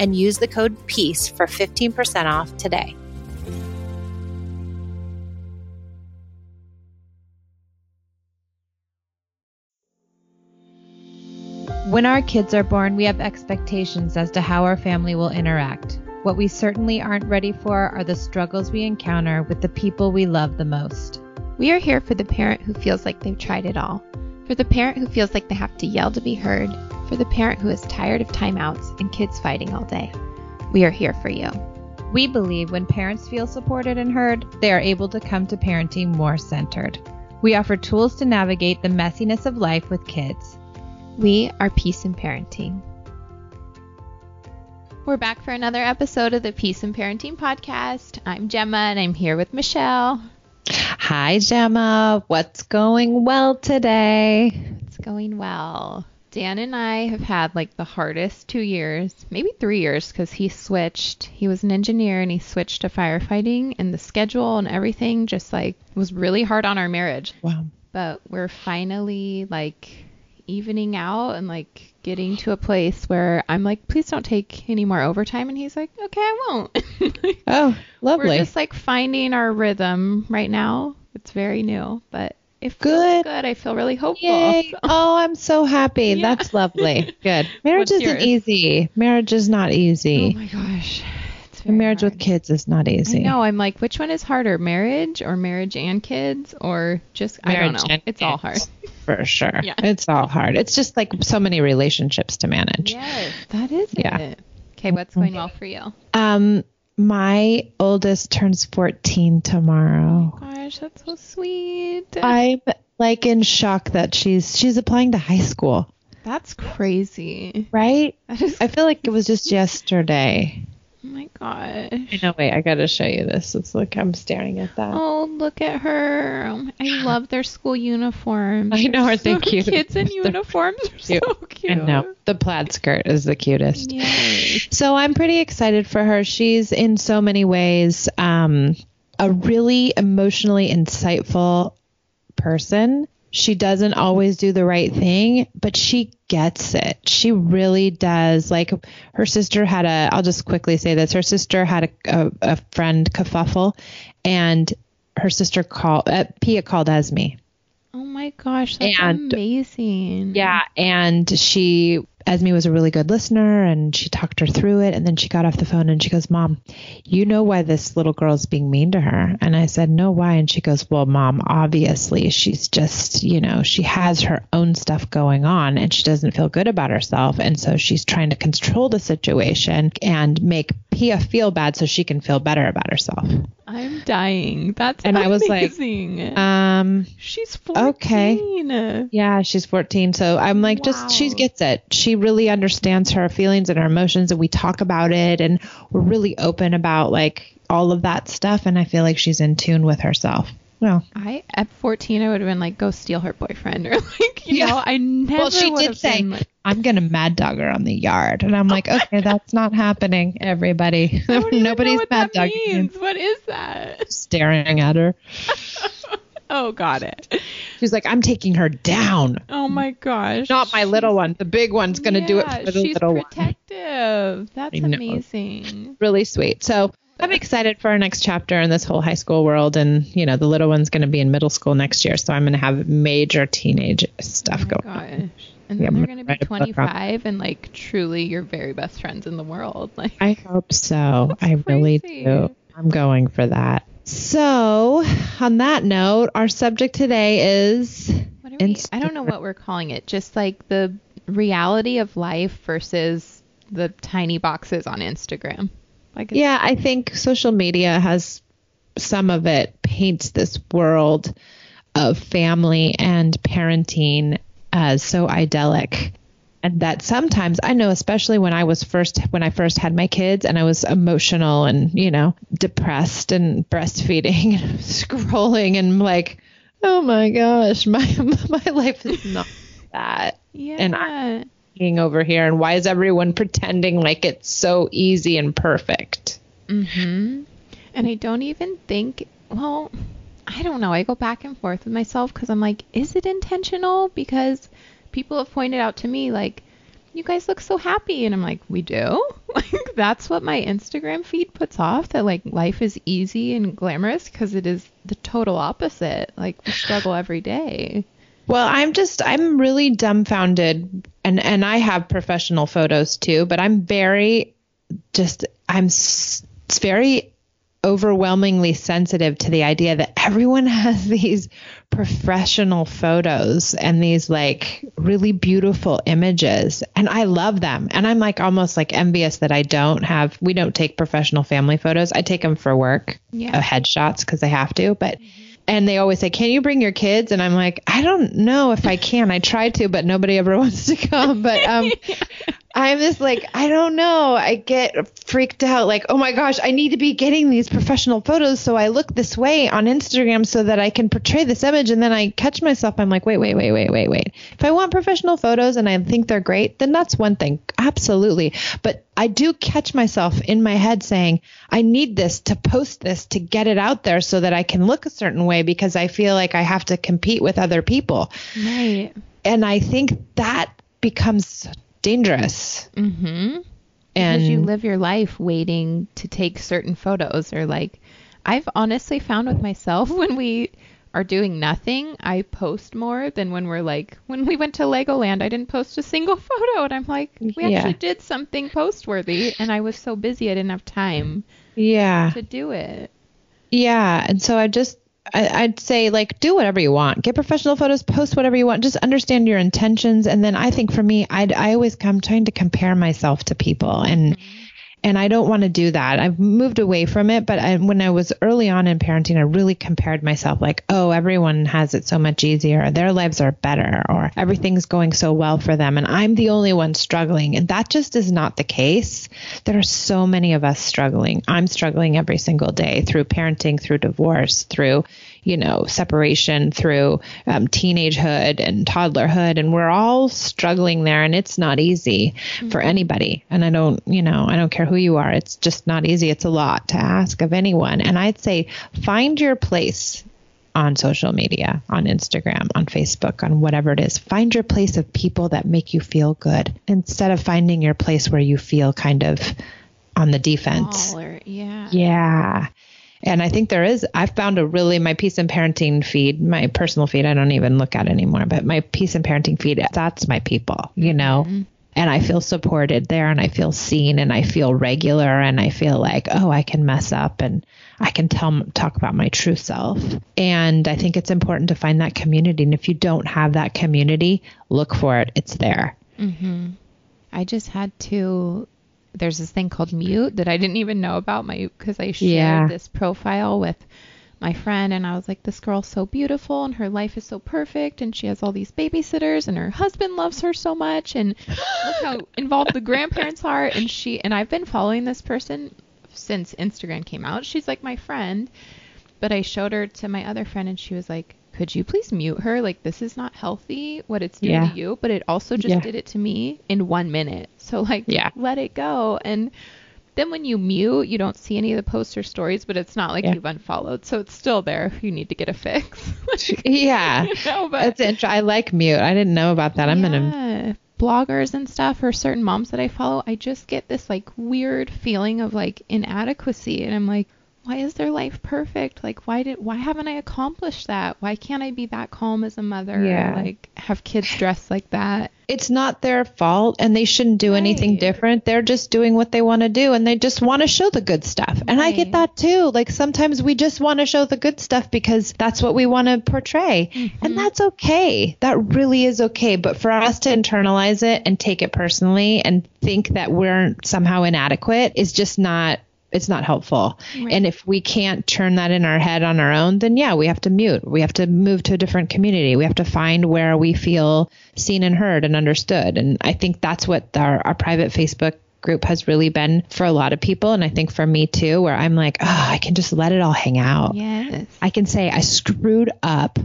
and use the code PEACE for 15% off today. When our kids are born, we have expectations as to how our family will interact. What we certainly aren't ready for are the struggles we encounter with the people we love the most. We are here for the parent who feels like they've tried it all, for the parent who feels like they have to yell to be heard, for the parent who is tired of timeouts and kids fighting all day. We are here for you. We believe when parents feel supported and heard, they are able to come to parenting more centered. We offer tools to navigate the messiness of life with kids. We are Peace in Parenting. We're back for another episode of the Peace in Parenting podcast. I'm Gemma and I'm here with Michelle. Hi, Gemma. What's going well today? It's going well. Dan and I have had like the hardest two years, maybe three years, because he switched. He was an engineer and he switched to firefighting, and the schedule and everything just like was really hard on our marriage. Wow. But we're finally like evening out and like getting to a place where I'm like, please don't take any more overtime. And he's like, okay, I won't. oh, lovely. We're just like finding our rhythm right now. It's very new, but it feels good. good. I feel really hopeful. Yay. Oh, I'm so happy. Yeah. That's lovely. Good. Marriage What's isn't yours? easy. Marriage is not easy. Oh my gosh. It's And very marriage with kids is not easy. No, I'm like, which one is harder, marriage or marriage and kids, or just I don't know. It's all hard. For sure. Yeah. It's all hard. It's just like so many relationships to manage. Yes, that is Yeah. it. Okay, what's going well for you? Um, my oldest turns 14 tomorrow. Gosh, that's so sweet. I'm like in shock that she's she's applying to high school, that's crazy. right? That is. I feel like it was just yesterday. oh my gosh. I know. Wait, I gotta show you this. It's like I'm staring at that. Oh, look at her. I love their school uniforms. I know, aren't they So cute? Kids in uniforms are cute. so cute. I know. The plaid skirt is the cutest. Yes. So I'm pretty excited for her. She's in so many ways um, a really emotionally insightful person. She doesn't always do the right thing, but she gets it. She really does. Like her sister had a, I'll just quickly say this. Her sister had a, a, a friend kerfuffle, and her sister called, uh, Pia called Esme. Oh my gosh, that's And- amazing. Yeah, and she Esme was a really good listener and she talked her through it and then she got off the phone and she goes, "Mom, you know why this little girl's being mean to her?" And I said, "No, why?" And she goes, "Well, Mom, obviously she's just, you know, she has her own stuff going on and she doesn't feel good about herself and so she's trying to control the situation and make Pia feel bad so she can feel better about herself." I'm dying. That's And I was like, amazing. Um She's 14. okay. Yeah, she's 14. So I'm like, Wow. just she gets it. She really understands her feelings and her emotions, and we talk about it, and we're really open about like all of that stuff. And I feel like she's in tune with herself. Well, I at 14 I would have been like go steal her boyfriend or like you Yeah. know I never well, she would did have say, been like, "I'm gonna mad dog her on the yard," and I'm like, oh. okay, that's not happening. Everybody, I don't even know nobody's mad dogging. What is that? staring at her. Oh, got it. She's like, "I'm taking her down." Oh my gosh. Not my little one. The big one's gonna do it for the she's little one. protective. That's amazing. really sweet. So I'm excited for our next chapter in this whole high school world. And, you know, the little one's going to be in middle school next year. So I'm going to have major teenage stuff Oh going my on. gosh. And then I'm they're gonna going to be write a book on- 25 and like truly your very best friends in the world. Like I hope so. I really do. I'm going for that. So, on that note, our subject today is What are we, I don't know what we're calling it. Just like the reality of life versus the tiny boxes on Instagram. Like Yeah, I think social media has some of it paints this world of family and parenting as so idyllic and that sometimes I know especially when I was first when I first had my kids and I was emotional and you know depressed and breastfeeding and scrolling and like oh my gosh my my life is not that. Yeah. and I'm being over here and why is everyone pretending like it's so easy and perfect? Mhm and I don't even think well I don't know. I go back and forth with myself cuz I'm like is it intentional? Because people have pointed out to me like you guys look so happy. And i'm like we do? Like that's what my instagram feed puts off that like life is easy and glamorous because it is the total opposite like we struggle every day. Well i'm just i'm really dumbfounded and and i have professional photos too but i'm very just i'm s- very overwhelmingly sensitive to the idea that everyone has these professional photos and these like really beautiful images. And I love them. And I'm like almost like envious that I don't have we don't take professional family photos. I take them for work yeah. uh, headshots because I have to but and they always say can you bring your kids? And I'm like I don't know if I can. I try to but nobody ever wants to come. But um I'm just like, I don't know. I get freaked out like, oh my gosh, I need to be getting these professional photos so I look this way on Instagram so that I can portray this image. And then I catch myself. I'm like, wait, wait, wait, wait, wait, wait. If I want professional photos and I think they're great, then that's one thing. Absolutely. But I do catch myself in my head saying, I need this to post this to get it out there so that I can look a certain way because I feel like I have to compete with other people. Right. And I think that becomes dangerous. Mm-hmm. And because you live your life waiting to take certain photos, or like, I've honestly found with myself when we are doing nothing, I post more than when we're like, when we went to Legoland, I didn't post a single photo, and I'm like, we yeah. actually did something post worthy, and I was so busy I didn't have time. Yeah. To do it. Yeah, and so I just I, would say like do whatever you want. Get professional photos, post whatever you want. Just understand your intentions. And then I think for me, I I always come trying to compare myself to people and. Mm-hmm and I don't want to do that. I've moved away from it, but I, when I was early on in parenting, I really compared myself like, oh, everyone has it so much easier, their lives are better, or everything's going so well for them, and I'm the only one struggling. And that just is not the case. There are so many of us struggling. I'm struggling every single day through parenting, through divorce, through you know, separation through um, teenagehood and toddlerhood. And we're all struggling there, and it's not easy mm-hmm. for anybody. And I don't, you know, I don't care who you are. It's just not easy. It's a lot to ask of anyone. And I'd say find your place on social media, on Instagram, on Facebook, on whatever it is. Find your place of people that make you feel good instead of finding your place where you feel kind of on the defense. yeah. Yeah. And I think there is, I've found a really, my peace and parenting feed, my personal feed, I don't even look at anymore, but my peace and parenting feed, that's my people, you know? Mm-hmm. And I feel supported there and I feel seen and I feel regular and I feel like, oh, I can mess up and I can tell, talk about my true self. And I think it's important to find that community. And if you don't have that community, look for it. It's there. Mm-hmm. I just had to there's this thing called mute that I didn't even know about my because I shared yeah. this profile with my friend and I was like this girl's so beautiful and her life is so perfect and she has all these babysitters and her husband loves her so much and look how involved the grandparents are and she and I've been following this person since Instagram came out. She's like my friend, but I showed her to my other friend and she was like could you please mute her? Like, this is not healthy what it's doing yeah. to you, but it also just yeah. did it to me in one minute. So, like, yeah. let it go. And then when you mute, you don't see any of the posts or stories, but it's not like yeah. you've unfollowed. So it's still there if you need to get a fix. like, yeah. You know, but, That's int- I like mute. I didn't know about that. I'm going to. Bloggers and stuff or certain moms that I follow, I just get this like weird feeling of like inadequacy. And I'm like, why is their life perfect? Like why did why haven't I accomplished that? Why can't I be that calm as a mother? Yeah. Like have kids dressed like that. It's not their fault and they shouldn't do anything different. They're just doing what they want to do and they just want to show the good stuff. And I get that too. Like sometimes we just want to show the good stuff because that's what we want to portray. Mm-hmm. And that's okay. That really is okay. But for us to internalize it and take it personally and think that we're somehow inadequate is just not it's not helpful. Right. And if we can't turn that in our head on our own, then yeah, we have to mute. We have to move to a different community. We have to find where we feel seen and heard and understood. And I think that's what our, our private Facebook group has really been for a lot of people. And I think for me too, where I'm like, oh, I can just let it all hang out. Yes. I can say I screwed up,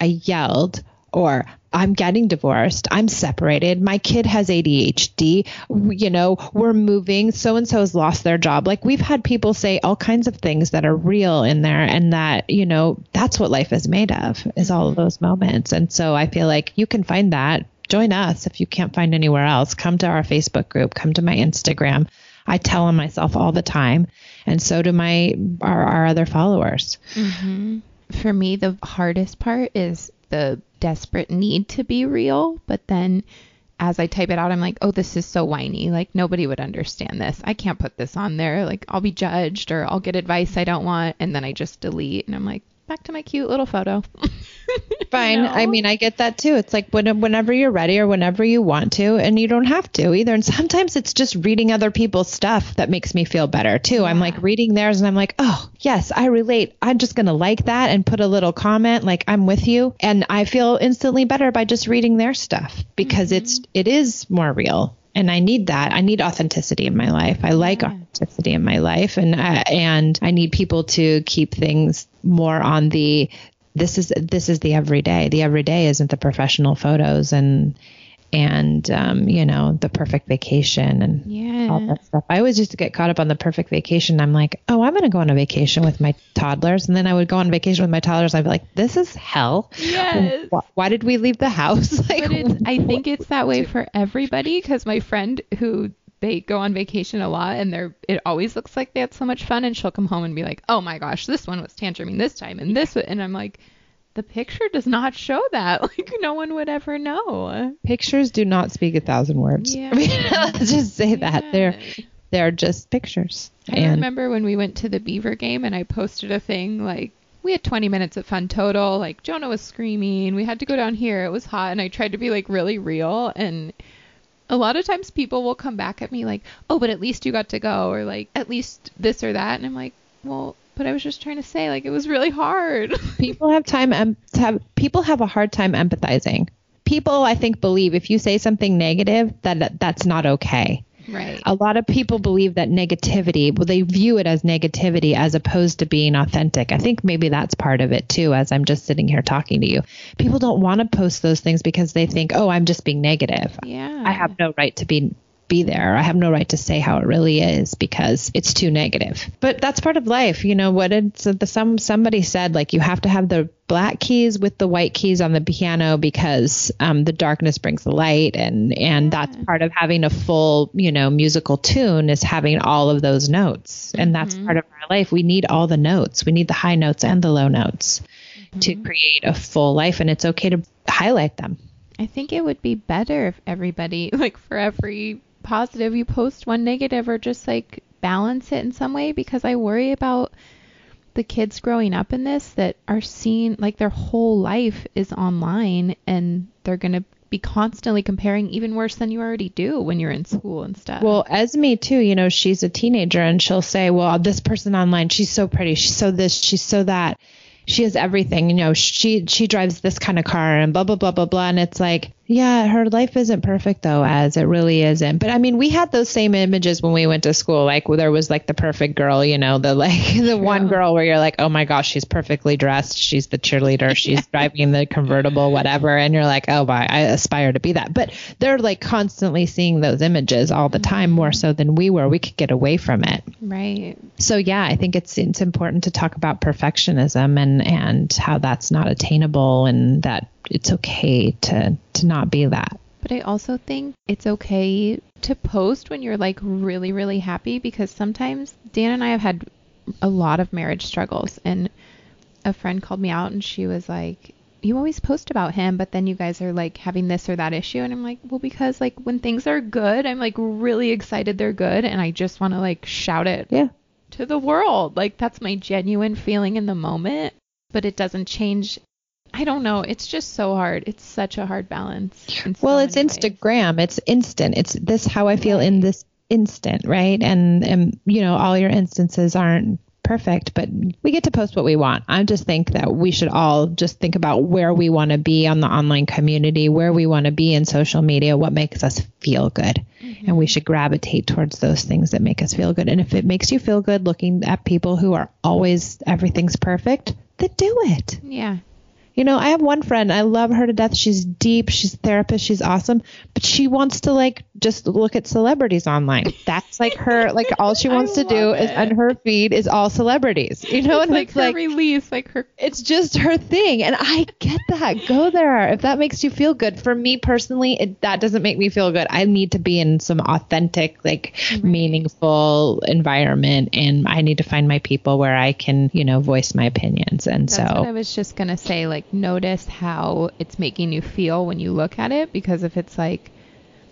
I yelled, or I'm getting divorced, I'm separated, my kid has ADHD, you know, we're moving, so and so has lost their job. Like we've had people say all kinds of things that are real in there and that, you know, that's what life is made of, is all of mm-hmm. those moments. And so I feel like you can find that. Join us if you can't find anywhere else. Come to our Facebook group, come to my Instagram. I tell on myself all the time, and so do my our, our other followers. Mm-hmm. For me, the hardest part is the desperate need to be real, but then as I type it out, I'm like, oh, this is so whiny. Like, nobody would understand this. I can't put this on there. Like, I'll be judged or I'll get advice I don't want. And then I just delete. And I'm like, back to my cute little photo. Fine. know? I mean, I get that too. It's like when, whenever you're ready or whenever you want to, and you don't have to either. And sometimes it's just reading other people's stuff that makes me feel better too. I'm like reading theirs and I'm like, oh, yes, I relate. I'm just going to like that and put a little comment like I'm with you. And I feel instantly better by just reading their stuff because mm-hmm. it's, it is more real. And I need that. I need authenticity in my life. I like authenticity in my life, and uh, and I need people to keep things more on the this is this is the everyday. The everyday isn't the professional photos and and um, you know the perfect vacation and Yeah. all that stuff. I always used to get caught up on the perfect vacation. I'm like, oh, I'm going to go on a vacation with my toddlers, and then I would go on vacation with my toddlers. I'd be like, this is hell. Yes. Why, why did we leave the house? Like, But it's, I think it's that way for everybody because my friend who they go on vacation a lot and they're it always looks like they had so much fun and she'll come home and be like, oh my gosh, this one was tantruming this time and this wa-" and I'm like, the picture does not show that. Like no one would ever know. pictures do not speak a thousand words. Yeah. I mean, let's just say that they're they're just pictures. I and remember when we went to the Beaver game and I posted a thing like we had 20 minutes of fun total. Like Jonah was screaming. We had to go down here. It was hot, and I tried to be like really real. And a lot of times people will come back at me like, "Oh, but at least you got to go," or like, "At least this or that." And I'm like, "Well, but I was just trying to say like it was really hard." people have time em- have people have a hard time empathizing. People, I think, believe if you say something negative that that- that's not okay. right. A lot of people believe that negativity, well, they view it as negativity as opposed to being authentic. I think maybe that's part of it too, as I'm just sitting here talking to you. People don't want to post those things because they think, oh, I'm just being negative. Yeah. I have no right to be be there. I have no right to say how it really is because it's too negative. But that's part of life. You know what it's the some somebody said like you have to have the black keys with the white keys on the piano because um, the darkness brings the light. And and that's part of having a full you know musical tune is having all of those notes. And that's part of our life. We need all the notes. We need the high notes and the low notes to create a full life. And it's okay to highlight them. I think it would be better if everybody, like for every positive you post one negative or just like balance it in some way because I worry about the kids growing up in this that are seeing like their whole life is online and they're going to be constantly comparing even worse than you already do when you're in school and stuff. Well, Esme too, you know, she's a teenager and she'll say, "Well, this person online, she's so pretty, she's so this, she's so that." She has everything, you know, she she drives this kind of car and blah blah blah blah blah and it's like, yeah, her life isn't perfect though, as it really isn't. But I mean, we had those same images when we went to school, like there was like the perfect girl, you know, the like the one girl where you're like, "Oh my gosh, she's perfectly dressed, she's the cheerleader, she's driving the convertible whatever." And you're like, "Oh my, I aspire to be that." But they're like constantly seeing those images all the time more mm-hmm. so than we were. We could get away from it. right. So yeah, I think it's it's important to talk about perfectionism and and how that's not attainable and that it's okay to to not be that. But I also think it's okay to post when you're like really, really happy because sometimes Dan and I have had a lot of marriage struggles. And a friend called me out and she was like, you always post about him, but then you guys are like having this or that issue. And I'm like, well, because like when things are good, I'm like really excited they're good. And I just want to like shout it Yeah. to the world. Like that's my genuine feeling in the moment, but it doesn't change. I don't know. It's just so hard. It's such a hard balance. so Well, it's many ways. Instagram. It's instant. It's this how I feel in this instant, right? And and you know, all your instances aren't perfect, but we get to post what we want. I just think that we should all just think about where we want to be on the online community, where we want to be in social media, what makes us feel good. Mm-hmm. And we should gravitate towards those things that make us feel good. And if it makes you feel good looking at people who are always everything's perfect, then do it. Yeah. You know, I have one friend. I love her to death. She's deep. She's a therapist. She's awesome. But she wants to like just look at celebrities online. That's like her. Like all she wants to do love is it. on her feed is all celebrities. You know, It's and like it's her like release, like her. it's just her thing, and I get that. Go there if that makes you feel good. For me personally, it, that doesn't make me feel good. I need to be in some authentic, like meaningful environment, and I need to find my people where I can, you know, voice my opinions. And That's so what I was just gonna say. Like, notice how it's making you feel when you look at it. Because if it's like,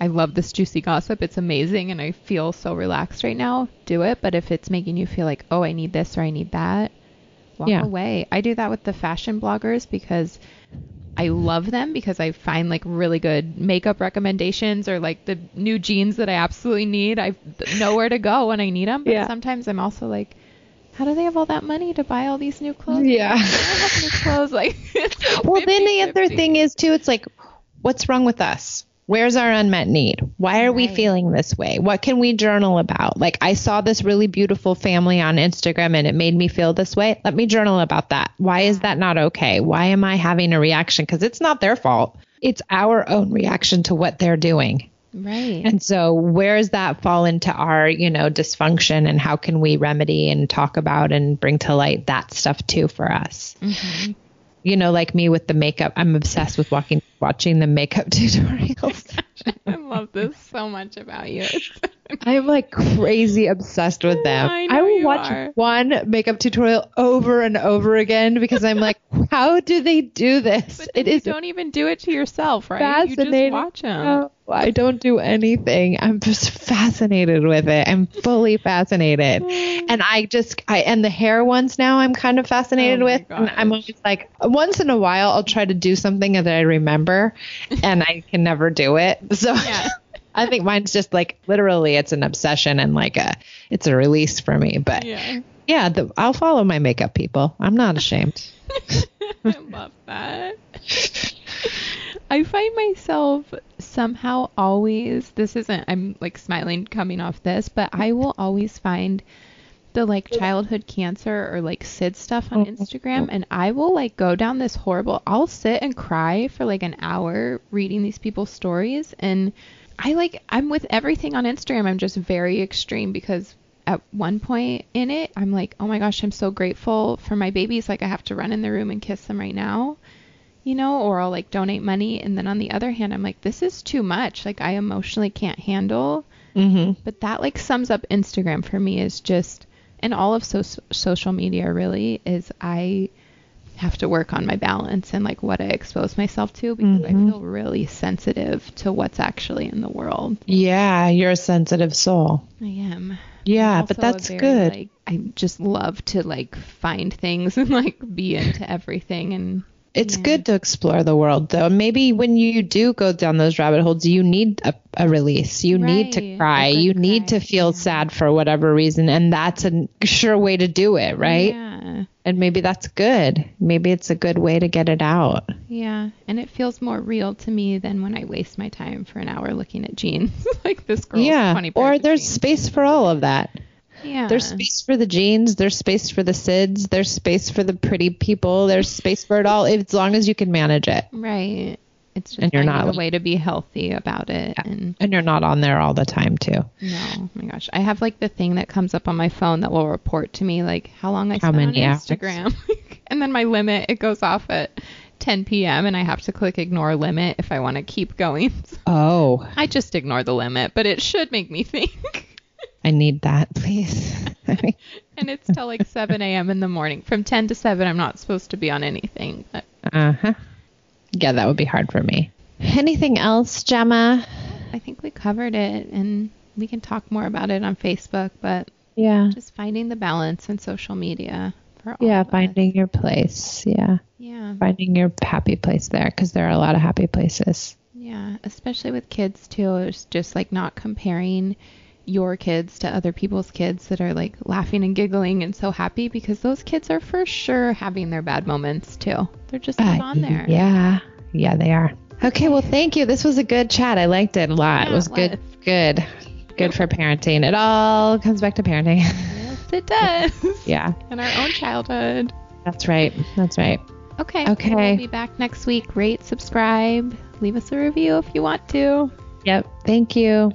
I love this juicy gossip, it's amazing, and I feel so relaxed right now, do it. But if it's making you feel like, oh, I need this or I need that, walk Yeah. away. I do that with the fashion bloggers because I love them because I find like really good makeup recommendations or like the new jeans that I absolutely need. I know where to go when I need them. But Yeah. sometimes I'm also like, how do they have all that money to buy all these new clothes? Yeah. I don't have new clothes. Like, Well, then the other 50-50. thing is too. It's like, what's wrong with us? Where's our unmet need? Why are we feeling this way? What can we journal about? Like, I saw this really beautiful family on Instagram and it made me feel this way. Let me journal about that. Why is that not okay? Why am I having a reaction? Because it's not their fault. It's our own reaction to what they're doing. Right. And so, where does that fall into our, you know, dysfunction, and how can we remedy and talk about and bring to light that stuff too for us? Mm-hmm. You know, like me with the makeup, I'm obsessed with walking, watching the makeup tutorials. I love this so much about you. I'm like crazy obsessed with them. I know will watch are. one makeup tutorial over and over again because I'm like, how do they do this? It you is don't even do it to yourself, right? You just watch them. Oh, I don't do anything. I'm just fascinated with it. I'm fully fascinated. And I just I and the hair ones now I'm kind of fascinated Oh with. And I'm always like once in a while I'll try to do something that I remember and I can never do it. So Yeah. I think mine's just like literally it's an obsession and like a it's a release for me. But yeah, yeah. the, I'll follow my makeup people. I'm not ashamed. I love that. I find myself somehow always this isn't I'm like smiling coming off this, but I will always find the like childhood cancer or like SIDS stuff on Instagram and I will like go down this horrible I'll sit and cry for like an hour reading these people's stories and I like I'm with everything on Instagram I'm just very extreme because at one point in it I'm like oh my gosh I'm so grateful for my babies like I have to run in the room and kiss them right now you know, or I'll like donate money. And then on the other hand, I'm like, this is too much. Like, I emotionally can't handle. Mm-hmm. But that like sums up Instagram for me is just, and all of so- social media really is I have to work on my balance and like what I expose myself to because I mm-hmm. feel really sensitive to what's actually in the world. Yeah, you're a sensitive soul. I am. Yeah, but that's very, good. Like, I just love to like find things and like be into everything and It's Yeah. good to explore the world, though. Maybe when you do go down those rabbit holes, you need a, a release. You need to cry. You need to feel yeah. sad for whatever reason. And that's a sure way to do it, right? Yeah. And maybe that's good. Maybe it's a good way to get it out. Yeah, and it feels more real to me than when I waste my time for an hour looking at jeans. like this girl's yeah. 20 pairs Or there's jeans. space for all of that. Yeah. There's space for the jeans. There's space for the SIDS. There's space for the pretty people. There's space for it all, as long as you can manage it. right. It's just And you're not- a way to be healthy about it. And And you're not on there all the time, too. no, oh my gosh, I have like the thing that comes up on my phone that will report to me like how long I How spent on? Instagram, and then my limit it goes off at 10 p.m. and I have to click ignore limit if I want to keep going. Oh, I just ignore the limit, but it should make me think. I need that, please. and it's till like 7 a.m. in the morning. From 10 to 7, I'm not supposed to be on anything. But Uh huh. Yeah, that would be hard for me. Anything else, Gemma? I think we covered it, and we can talk more about it on Facebook. But Yeah. just finding the balance in social media for all Yeah, of us. finding your place. Yeah. Yeah, Finding your happy place there because there are a lot of happy places. yeah, especially with kids too. It's just like not comparing your kids to other people's kids that are like laughing and giggling and so happy because those kids are for sure having their bad moments too. They're just Uh, on there. Yeah. Yeah, they are. Okay, well, thank you. This was a good chat. I liked it a lot. Yeah, it was it good. was. Good. Good for parenting. It all comes back to parenting. Yes, it does. yeah, In our own childhood. that's right. That's right. Okay. Okay. We'll be back next week. Rate, subscribe, leave us a review if you want to. Yep. Thank you.